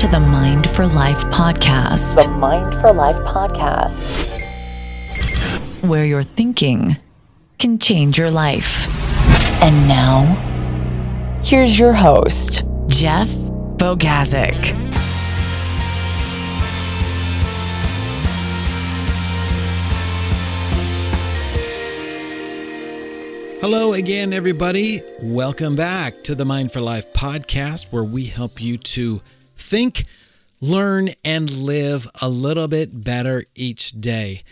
to the Mind for Life podcast. The Mind for Life podcast. Where your thinking can change your life. And now, here's your host, Jeff Bogazic. Hello again, everybody. Welcome back to the Mind for Life podcast, where we help you to think, learn, and live a little bit better each day.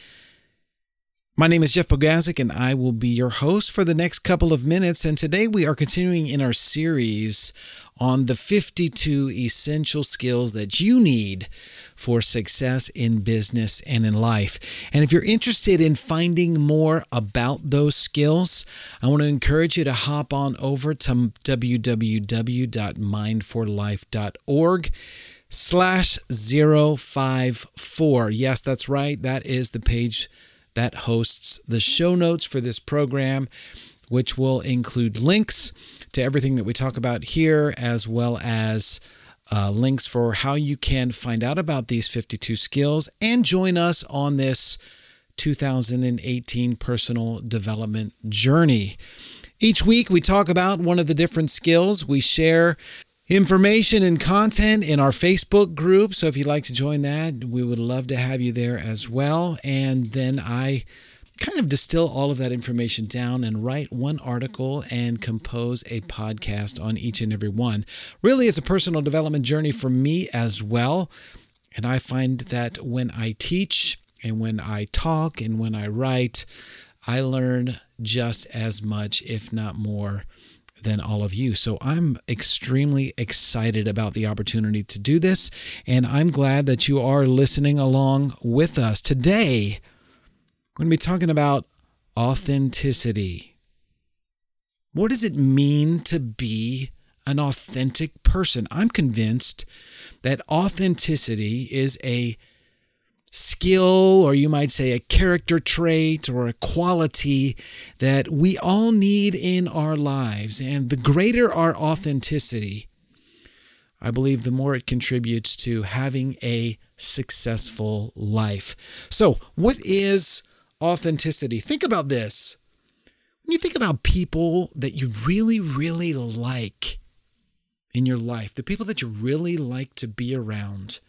My name is Jeff Bogazic, and I will be your host for the next couple of minutes. And today we are continuing in our series on the 52 essential skills that you need for success in business and in life. And if you're interested in finding more about those skills, I want to encourage you to hop on over to www.mindforlife.org slash 054. Yes, that's right. That is the page that hosts the show notes for this program, which will include links to everything that we talk about here, as well as uh, links for how you can find out about these 52 skills and join us on this 2018 personal development journey. Each week, we talk about one of the different skills. We share information and content in our Facebook group. So if you'd like to join that, we would love to have you there as well. And then I kind of distill all of that information down and write one article and compose a podcast on each and every one. Really, it's a personal development journey for me as well. And I find that when I teach and when I talk and when I write, I learn just as much, if not more, than all of you. So I'm extremely excited about the opportunity to do this. And I'm glad that you are listening along with us. Today, we're going to be talking about authenticity. What does it mean to be an authentic person? I'm convinced that authenticity is a skill, or you might say a character trait or a quality that we all need in our lives. And the greater our authenticity, I believe the more it contributes to having a successful life. So, what is authenticity. Think about this. When you think about people that you really, really like in your life, the people that you really like to be around,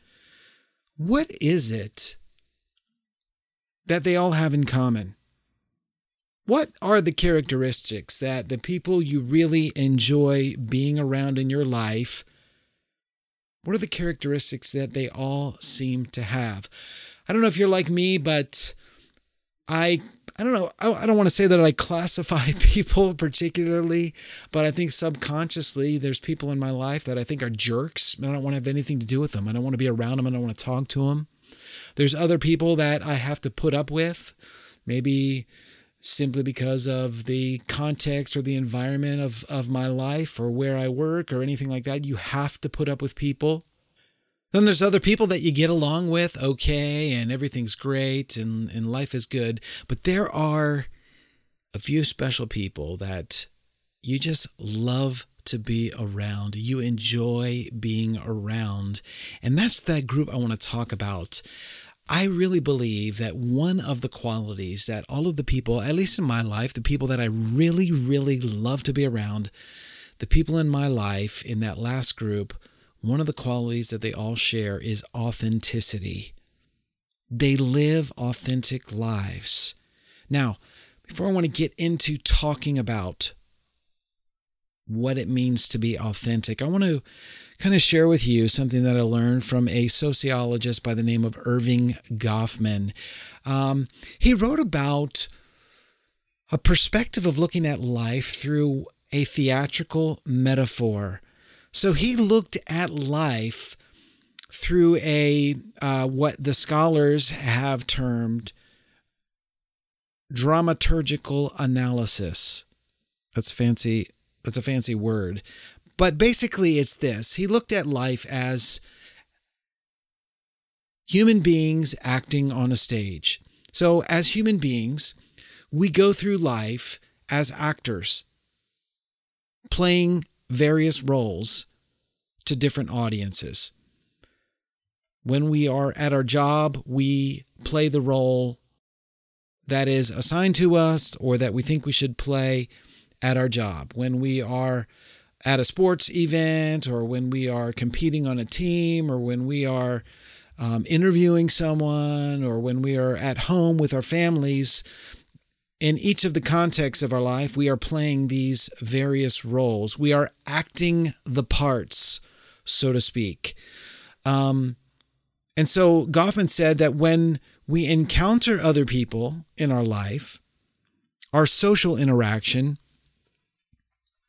what is it that they all have in common? What are the characteristics that the people you really enjoy being around in your life? What are the characteristics that they all seem to have? I don't know if you're like me, but I I don't know. I, I don't want to say that I classify people particularly, but I think subconsciously there's people in my life that I think are jerks. And I don't want to have anything to do with them. I don't want to be around them. I don't want to talk to them. There's other people that I have to put up with, maybe simply because of the context or the environment of, of my life or where I work or anything like that. You have to put up with people. Then there's other people that you get along with, okay, and everything's great and, and life is good. But there are a few special people that you just love to be around. You enjoy being around. And that's that group I want to talk about. I really believe that one of the qualities that all of the people, at least in my life, the people that I really, really love to be around, the people in my life in that last group, one of the qualities that they all share is authenticity. They live authentic lives. Now, before I want to get into talking about what it means to be authentic, I want to kind of share with you something that I learned from a sociologist by the name of Erving Goffman. Um, he wrote about a perspective of looking at life through a theatrical metaphor. So he looked at life through a uh, what the scholars have termed dramaturgical analysis. That's fancy. That's a fancy word, but basically it's this. He looked at life as human beings acting on a stage. So as human beings, we go through life as actors, playing various roles to different audiences. When we are at our job, we play the role that is assigned to us or that we think we should play at our job. When we are at a sports event or when we are competing on a team or when we are um, interviewing someone or when we are at home with our families, in each of the contexts of our life, we are playing these various roles. We are acting the parts, so to speak. Um, and so Goffman said that when we encounter other people in our life, our social interaction,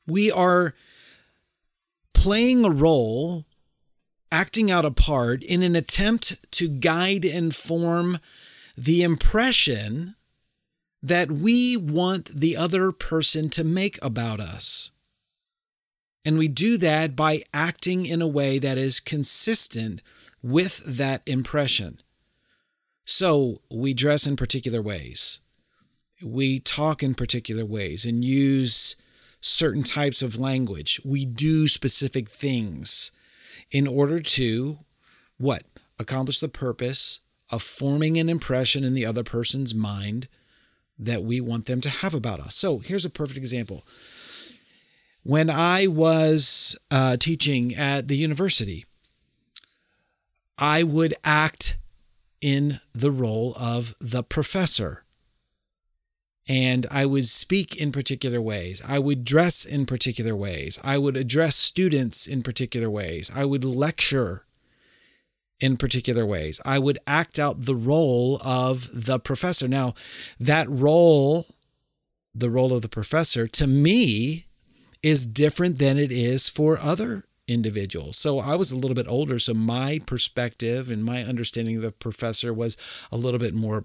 we are playing a role, acting out a part in an attempt to guide and form the impression that we want the other person to make about us. And we do that by acting in a way that is consistent with that impression. So we dress in particular ways. We talk in particular ways and use certain types of language. We do specific things in order to what? Accomplish the purpose of forming an impression in the other person's mind that we want them to have about us. So here's a perfect example. When I was uh, teaching at the university, I would act in the role of the professor. And I would speak in particular ways. I would dress in particular ways. I would address students in particular ways. I would lecture in particular ways. I would act out the role of the professor. Now, that role, the role of the professor, to me, is different than it is for other individuals. So I was a little bit older, so my perspective and my understanding of the professor was a little bit more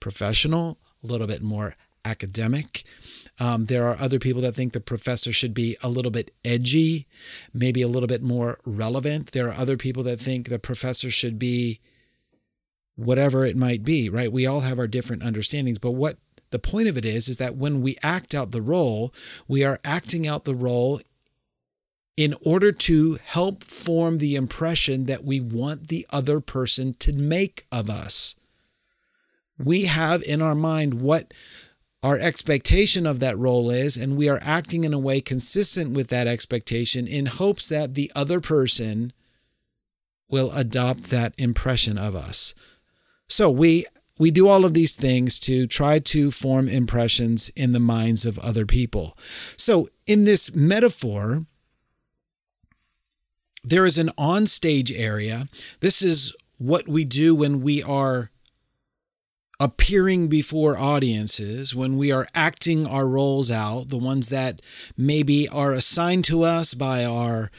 professional, a little bit more academic. Um, there are other people that think the professor should be a little bit edgy, maybe a little bit more relevant. There are other people that think the professor should be whatever it might be, right? We all have our different understandings, but what the point of it is is that when we act out the role, we are acting out the role in order to help form the impression that we want the other person to make of us. We have in our mind what our expectation of that role is, and we are acting in a way consistent with that expectation in hopes that the other person will adopt that impression of us. So we we do all of these things to try to form impressions in the minds of other people. So in this metaphor, there is an onstage area. This is what we do when we are appearing before audiences, when we are acting our roles out, the ones that maybe are assigned to us by our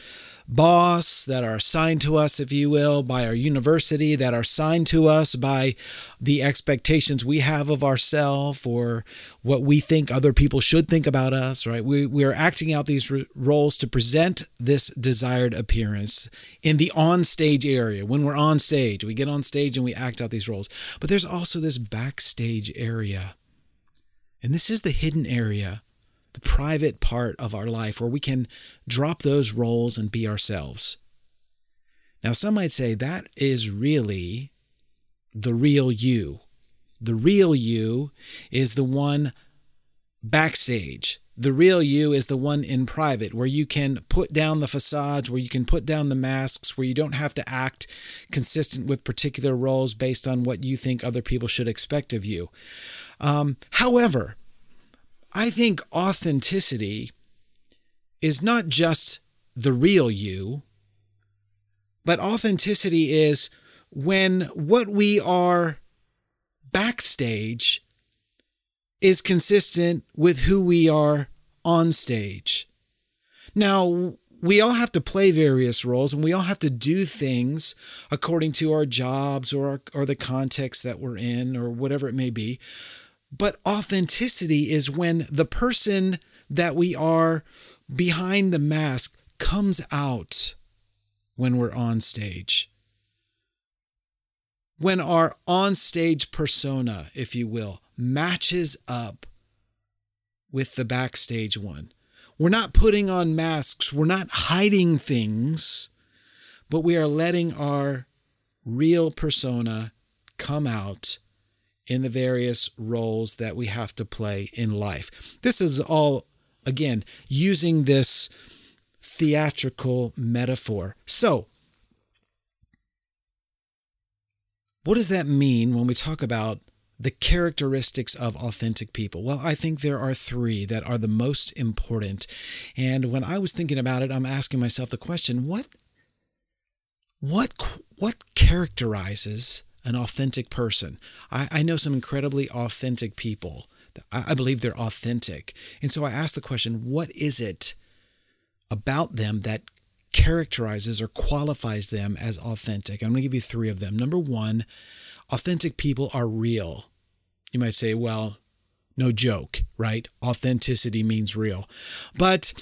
boss, that are assigned to us, if you will, by our university, that are assigned to us by the expectations we have of ourselves or what we think other people should think about us, right? We, we are acting out these roles to present this desired appearance in the on stage area. When we're on stage, we get on stage and we act out these roles. But there's also this backstage area. And this is the hidden area the private part of our life where we can drop those roles and be ourselves. Now, some might say that is really the real you. The real you is the one backstage. The real you is the one in private, where you can put down the facades, where you can put down the masks, where you don't have to act consistent with particular roles based on what you think other people should expect of you. Um, however, I think authenticity is not just the real you, but authenticity is when what we are backstage is consistent with who we are on stage. Now, we all have to play various roles and we all have to do things according to our jobs or, our, or the context that we're in or whatever it may be. But authenticity is when the person that we are behind the mask comes out when we're on stage. When our on-stage persona, if you will, matches up with the backstage one. We're not putting on masks, we're not hiding things, but we are letting our real persona come out in the various roles that we have to play in life. This is all, again, using this theatrical metaphor. So, what does that mean when we talk about the characteristics of authentic people? Well, I think there are three that are the most important. And when I was thinking about it, I'm asking myself the question, what what what characterizes an authentic person? I, I know some incredibly authentic people. I, I believe they're authentic. And so I ask the question, what is it about them that characterizes or qualifies them as authentic? I'm going to give you three of them. Number one, authentic people are real. You might say, well, no joke, right? Authenticity means real. But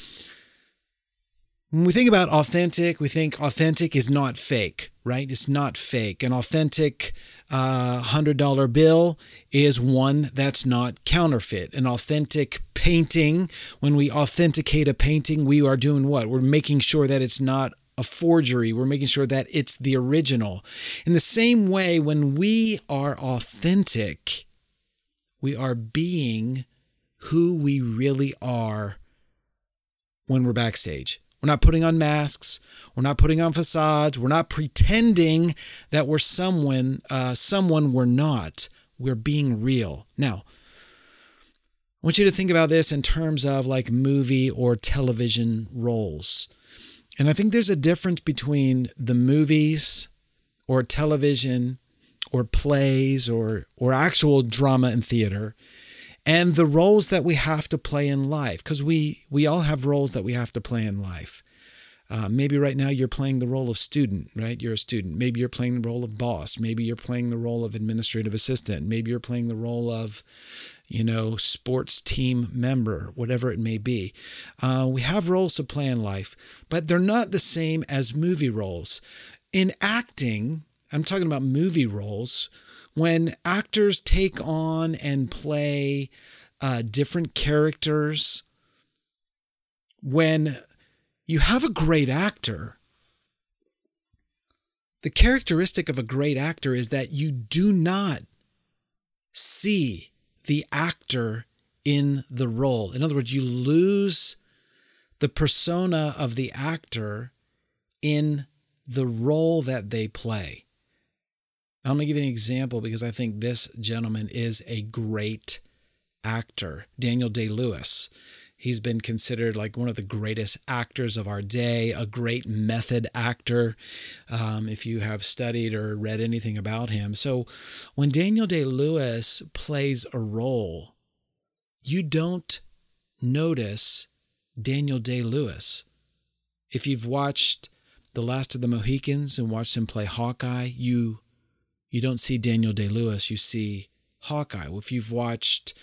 when we think about authentic, we think authentic is not fake, right? It's not fake. An authentic uh, $100 bill is one that's not counterfeit. An authentic painting, when we authenticate a painting, we are doing what? We're making sure that it's not a forgery. We're making sure that it's the original. In the same way, when we are authentic, we are being who we really are when we're backstage. We're not putting on masks. We're not putting on facades. We're not pretending that we're someone, uh, someone we're not. We're being real. Now, I want you to think about this in terms of like movie or television roles. And I think there's a difference between the movies or television or plays or or actual drama and theater and the roles that we have to play in life because we we all have roles that we have to play in life. Uh, maybe right now you're playing the role of student right? You're a student. Maybe you're playing the role of boss. Maybe you're playing the role of administrative assistant. Maybe you're playing the role of you know sports team member whatever it may be. Uh, we have roles to play in life but they're not the same as movie roles. In acting i'm talking about movie roles when actors take on and play uh, different characters, when you have a great actor, the characteristic of a great actor is that you do not see the actor in the role. In other words, you lose the persona of the actor in the role that they play. I'm going to give you an example because I think this gentleman is a great actor, Daniel Day Lewis. He's been considered like one of the greatest actors of our day, a great method actor, um, if you have studied or read anything about him. So when Daniel Day Lewis plays a role, you don't notice Daniel Day Lewis. If you've watched The Last of the Mohicans and watched him play Hawkeye, you you don't see Daniel Day Lewis, you see Hawkeye. If you've watched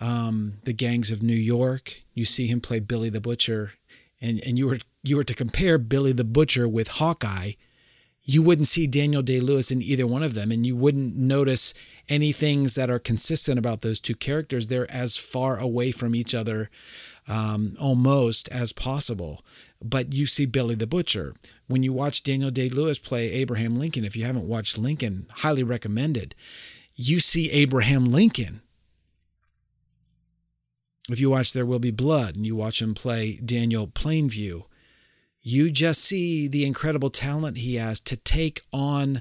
um, The Gangs of New York, you see him play Billy the Butcher, and, and you were you were to compare Billy the Butcher with Hawkeye, you wouldn't see Daniel Day Lewis in either one of them, and you wouldn't notice any things that are consistent about those two characters. They're as far away from each other um, almost as possible. But you see Billy the Butcher. When you watch Daniel Day Lewis play Abraham Lincoln, if you haven't watched Lincoln, highly recommended, you see Abraham Lincoln. If you watch There Will Be Blood and you watch him play Daniel Plainview, you just see the incredible talent he has to take on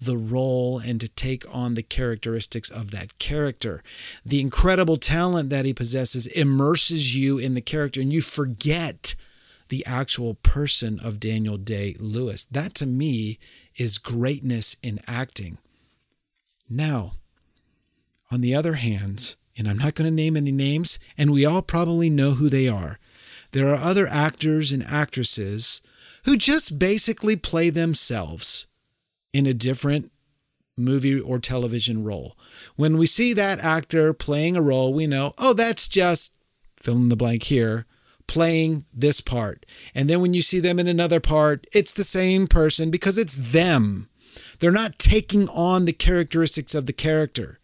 the role and to take on the characteristics of that character. The incredible talent that he possesses immerses you in the character and you forget the actual person of Daniel Day Lewis. That to me is greatness in acting. Now, on the other hand, and I'm not going to name any names, and we all probably know who they are. There are other actors and actresses who just basically play themselves in a different movie or television role. When we see that actor playing a role, we know, oh, that's just fill in the blank here, playing this part. And then when you see them in another part, it's the same person because it's them. They're not taking on the characteristics of the character.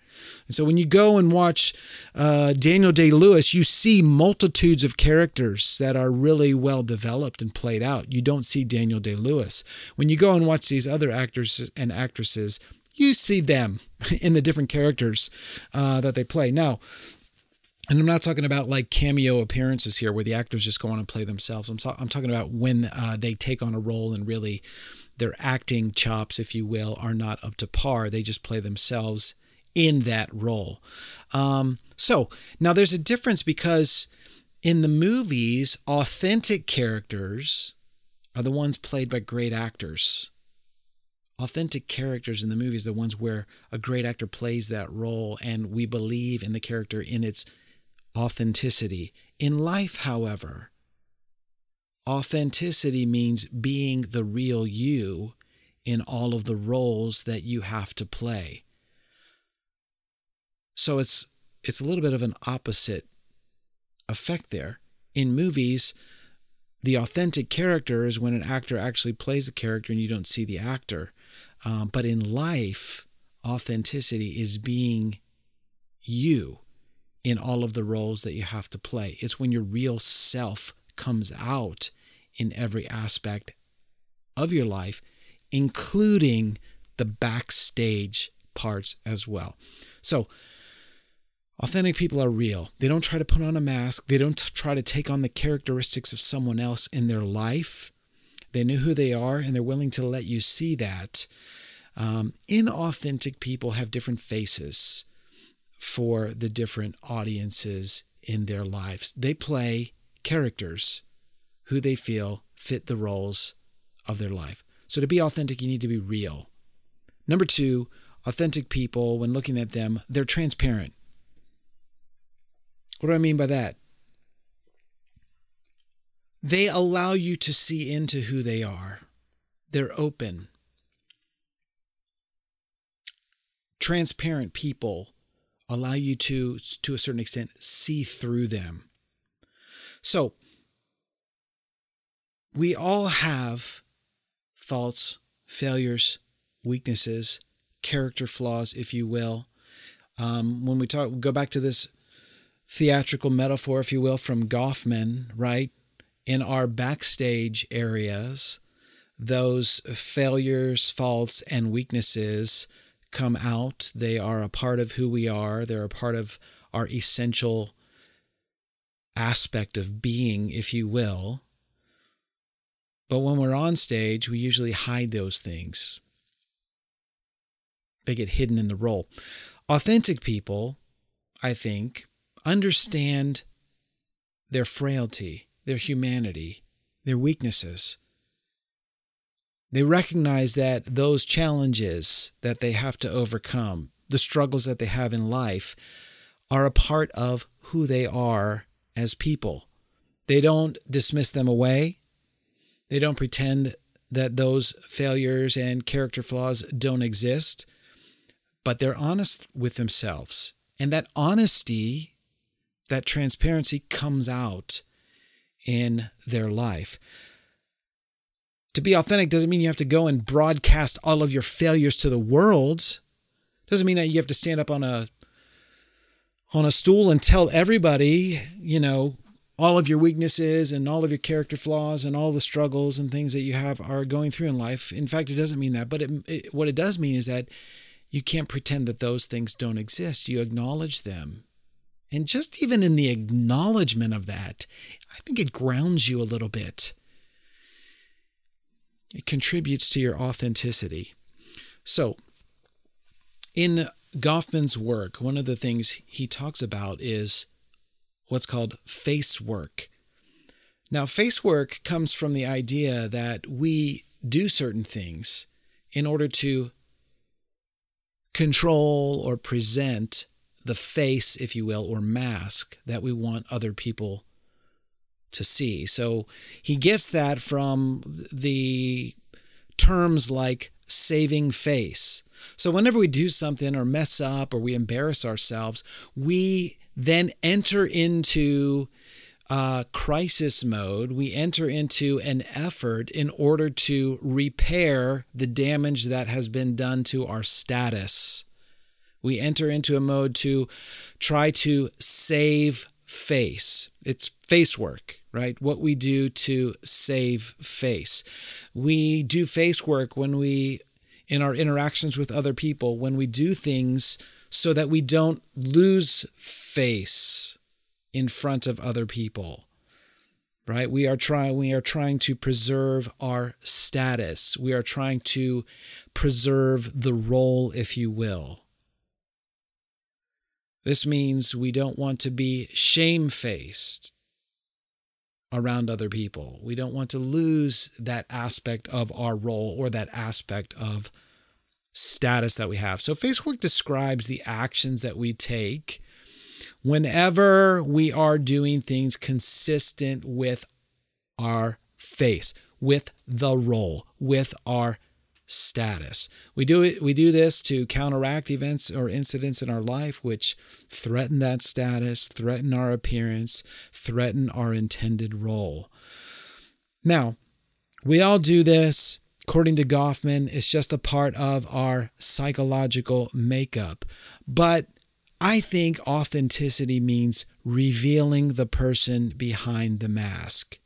And so when you go and watch uh, Daniel Day Lewis, you see multitudes of characters that are really well developed and played out. You don't see Daniel Day Lewis. When you go and watch these other actors and actresses, you see them in the different characters uh, that they play. Now, and I'm not talking about like cameo appearances here where the actors just go on and play themselves. I'm, so, I'm talking about when uh, they take on a role and really their acting chops, if you will, are not up to par. They just play themselves in that role. Um, so now there's a difference because in the movies, authentic characters are the ones played by great actors. Authentic characters in the movies, are the ones where a great actor plays that role and we believe in the character in its authenticity. In life, however, authenticity means being the real you in all of the roles that you have to play. So it's it's a little bit of an opposite effect there. In movies, the authentic character is when an actor actually plays a character and you don't see the actor. Um, but in life, authenticity is being you in all of the roles that you have to play. It's when your real self comes out in every aspect of your life, including the backstage parts as well. So, authentic people are real. They don't try to put on a mask, they don't try to take on the characteristics of someone else in their life. They know who they are and they're willing to let you see that. Um, inauthentic people have different faces for the different audiences in their lives. They play characters who they feel fit the roles of their life. So to be authentic, you need to be real. Number two, authentic people, when looking at them, they're transparent. What do I mean by that? They allow you to see into who they are. They're open. Transparent people allow you to, to a certain extent, see through them. So, we all have faults, failures, weaknesses, character flaws, if you will. Um, when we talk, go back to this theatrical metaphor, if you will, from Goffman, right? In our backstage areas, those failures, faults, and weaknesses come out. They are a part of who we are, they're a part of our essential aspect of being, if you will. But when we're on stage, we usually hide those things. They get hidden in the role. Authentic people, I think, understand their frailty, their humanity, their weaknesses. They recognize that those challenges that they have to overcome, the struggles that they have in life, are a part of who they are as people. They don't dismiss them away. They don't pretend that those failures and character flaws don't exist, but they're honest with themselves. And that honesty, that transparency comes out in their life to be authentic doesn't mean you have to go and broadcast all of your failures to the world. Doesn't mean that you have to stand up on a on a stool and tell everybody, you know, all of your weaknesses and all of your character flaws and all the struggles and things that you have are going through in life. In fact, it doesn't mean that, but it, it, what it does mean is that you can't pretend that those things don't exist. You acknowledge them. And just even in the acknowledgement of that, I think it grounds you a little bit. It contributes to your authenticity. So, in Goffman's work, one of the things he talks about is what's called face work. Now, face work comes from the idea that we do certain things in order to control or present the face, if you will, or mask that we want other people to see. So he gets that from the terms like saving face. So whenever we do something or mess up or we embarrass ourselves, we then enter into uh, crisis mode. We enter into an effort in order to repair the damage that has been done to our status. We enter into a mode to try to save face. It's face work, right? What we do to save face. We do face work when we, in our interactions with other people, when we do things so that we don't lose face in front of other people right we are trying we are trying to preserve our status we are trying to preserve the role if you will this means we don't want to be shamefaced around other people. We don't want to lose that aspect of our role or that aspect of status that we have. So, face work describes the actions that we take whenever we are doing things consistent with our face, with the role, with our status. We do it we do this to counteract events or incidents in our life which threaten that status, threaten our appearance, threaten our intended role. Now, we all do this according to Goffman, it's just a part of our psychological makeup. But I think authenticity means revealing the person behind the mask.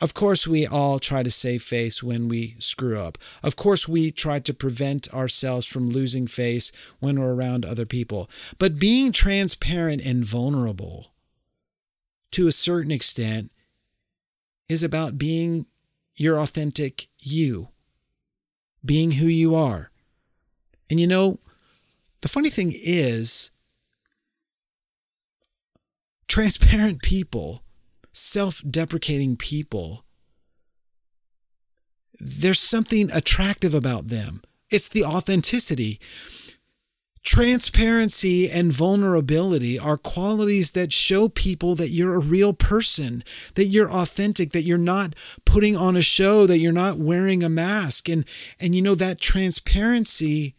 Of course, we all try to save face when we screw up. Of course, we try to prevent ourselves from losing face when we're around other people. But being transparent and vulnerable to a certain extent is about being your authentic you, being who you are. And you know, the funny thing is, transparent people self deprecating people, there's something attractive about them. It's the authenticity. Transparency and vulnerability are qualities that show people that you're a real person, that you're authentic, that you're not putting on a show, that you're not wearing a mask. And, and you know, that transparency,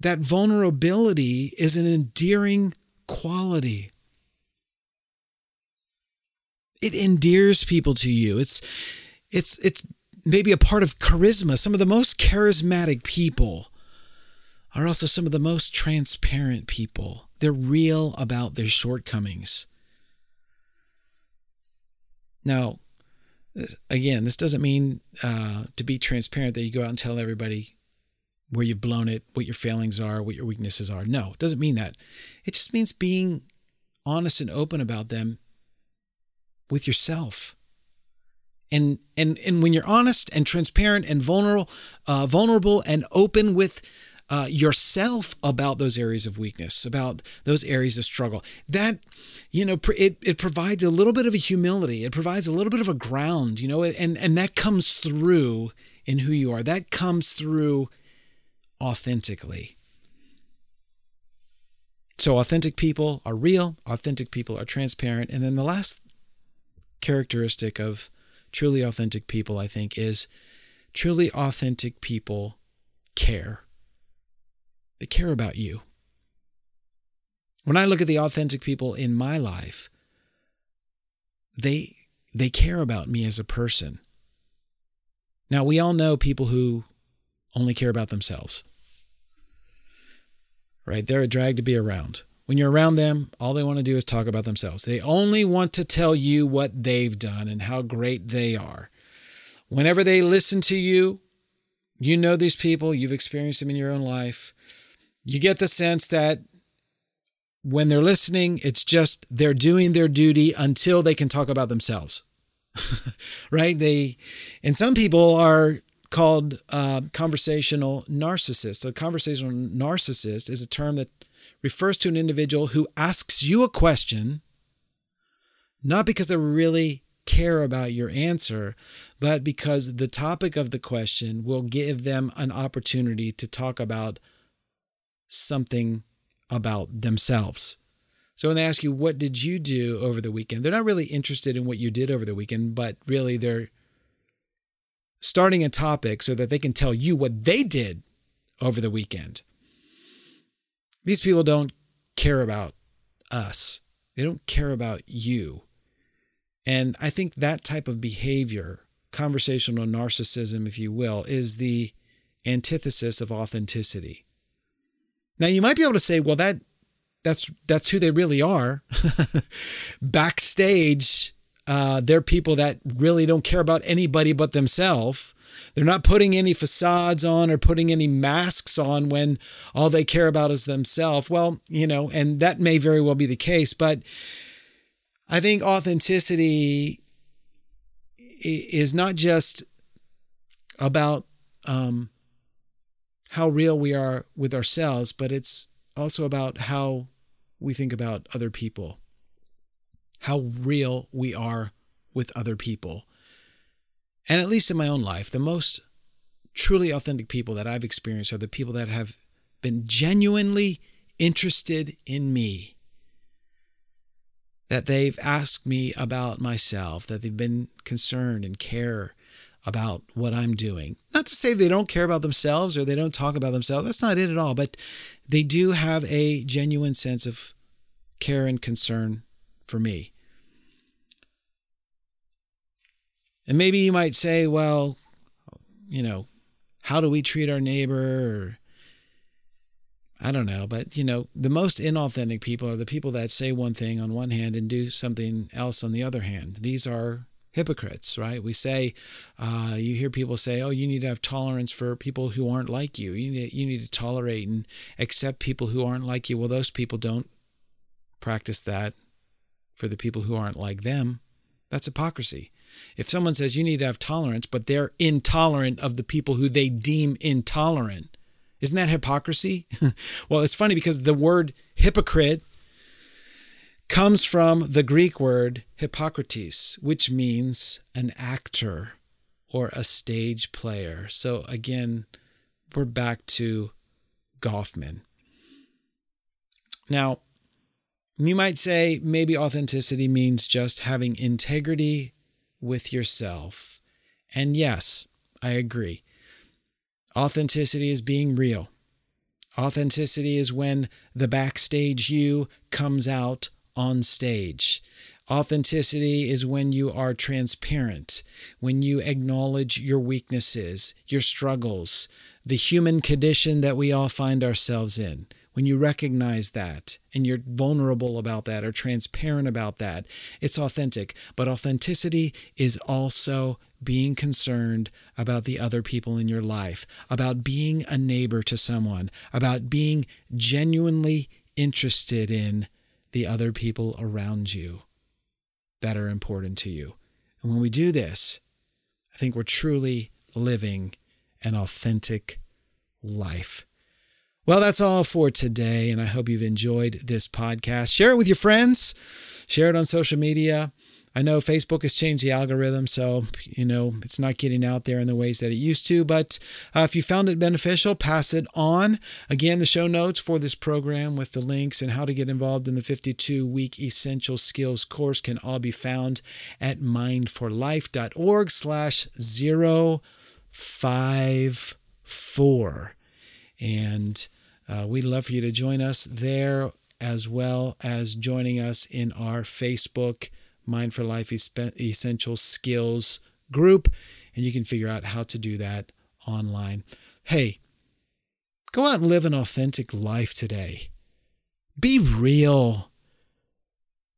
that vulnerability is an endearing quality it endears people to you. It's it's it's maybe a part of charisma. Some of the most charismatic people are also some of the most transparent people. They're real about their shortcomings. Now, again, this doesn't mean uh, to be transparent that you go out and tell everybody where you've blown it, what your failings are, what your weaknesses are. No, it doesn't mean that. It just means being honest and open about them with yourself. And, and, and when you're honest and transparent and vulnerable, uh, vulnerable and open with uh, yourself about those areas of weakness, about those areas of struggle, that, you know, it, it provides a little bit of a humility. It provides a little bit of a ground, you know, and, and that comes through in who you are. That comes through authentically. So, authentic people are real, authentic people are transparent. And then the last characteristic of truly authentic people, I think, is truly authentic people care. They care about you. When I look at the authentic people in my life, they they care about me as a person. Now, we all know people who only care about themselves. Right? They're a drag to be around. When you're around them, all they want to do is talk about themselves. They only want to tell you what they've done and how great they are. Whenever they listen to you, you know these people, you've experienced them in your own life. You get the sense that when they're listening, it's just they're doing their duty until they can talk about themselves. right? They, and some people are called uh, conversational narcissists. A conversational narcissist is a term that refers to an individual who asks you a question, not because they really care about your answer, but because the topic of the question will give them an opportunity to talk about something about themselves. So when they ask you, What did you do over the weekend? They're not really interested in what you did over the weekend, but really they're starting a topic so that they can tell you what they did over the weekend. These people don't care about us, they don't care about you. And I think that type of behavior, conversational narcissism, if you will, is the antithesis of authenticity. Now you might be able to say, well, that that's that's who they really are. Backstage, uh, they're people that really don't care about anybody but themselves. They're not putting any facades on or putting any masks on when all they care about is themselves. Well, you know, and that may very well be the case, but I think authenticity is not just about um, how real we are with ourselves, but it's also about how we think about other people, how real we are with other people. And at least in my own life, the most truly authentic people that I've experienced are the people that have been genuinely interested in me. That they've asked me about myself, that they've been concerned and care about what I'm doing. Not to say they don't care about themselves or they don't talk about themselves. That's not it at all. But they do have a genuine sense of care and concern for me. And maybe you might say, well, you know, how do we treat our neighbor? Or I don't know. But, you know, the most inauthentic people are the people that say one thing on one hand and do something else on the other hand. These are hypocrites, right? We say, uh, you hear people say, oh, you need to have tolerance for people who aren't like you. You need, to, you need to tolerate and accept people who aren't like you. Well, those people don't practice that for the people who aren't like them. That's hypocrisy. If someone says you need to have tolerance, but they're intolerant of the people who they deem intolerant, isn't that hypocrisy? well, it's funny because the word hypocrite comes from the Greek word Hippocrates, which means an actor or a stage player. So again, we're back to Goffman. Now, you might say maybe authenticity means just having integrity with yourself. And yes, I agree. Authenticity is being real. Authenticity is when the backstage you comes out on stage. Authenticity is when you are transparent, when you acknowledge your weaknesses, your struggles, the human condition that we all find ourselves in. When you recognize that and you're vulnerable about that or transparent about that, it's authentic. But authenticity is also being concerned about the other people in your life, about being a neighbor to someone, about being genuinely interested in the other people around you that are important to you. And when we do this, I think we're truly living an authentic life. Well, that's all for today, and I hope you've enjoyed this podcast. Share it with your friends, share it on social media. I know Facebook has changed the algorithm, so you know it's not getting out there in the ways that it used to. But uh, if you found it beneficial, pass it on. Again, the show notes for this program with the links and how to get involved in the 52 week essential skills course can all be found at mindforlife.org/slash zero five four, and uh, we'd love for you to join us there as well as joining us in our Facebook Mind for Life Essential Skills group, and you can figure out how to do that online. Hey, go out and live an authentic life today. Be real,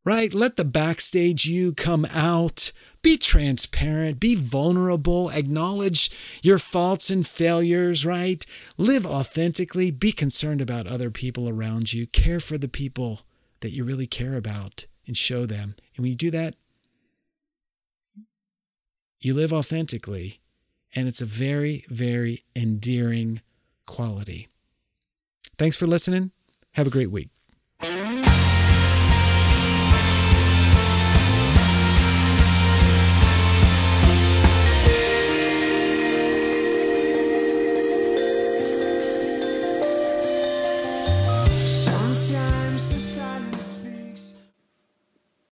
right? Let the backstage you come out. Be transparent, be vulnerable, acknowledge your faults and failures, right? Live authentically, be concerned about other people around you, care for the people that you really care about and show them. And when you do that, you live authentically, and it's a very, very endearing quality. Thanks for listening. Have a great week.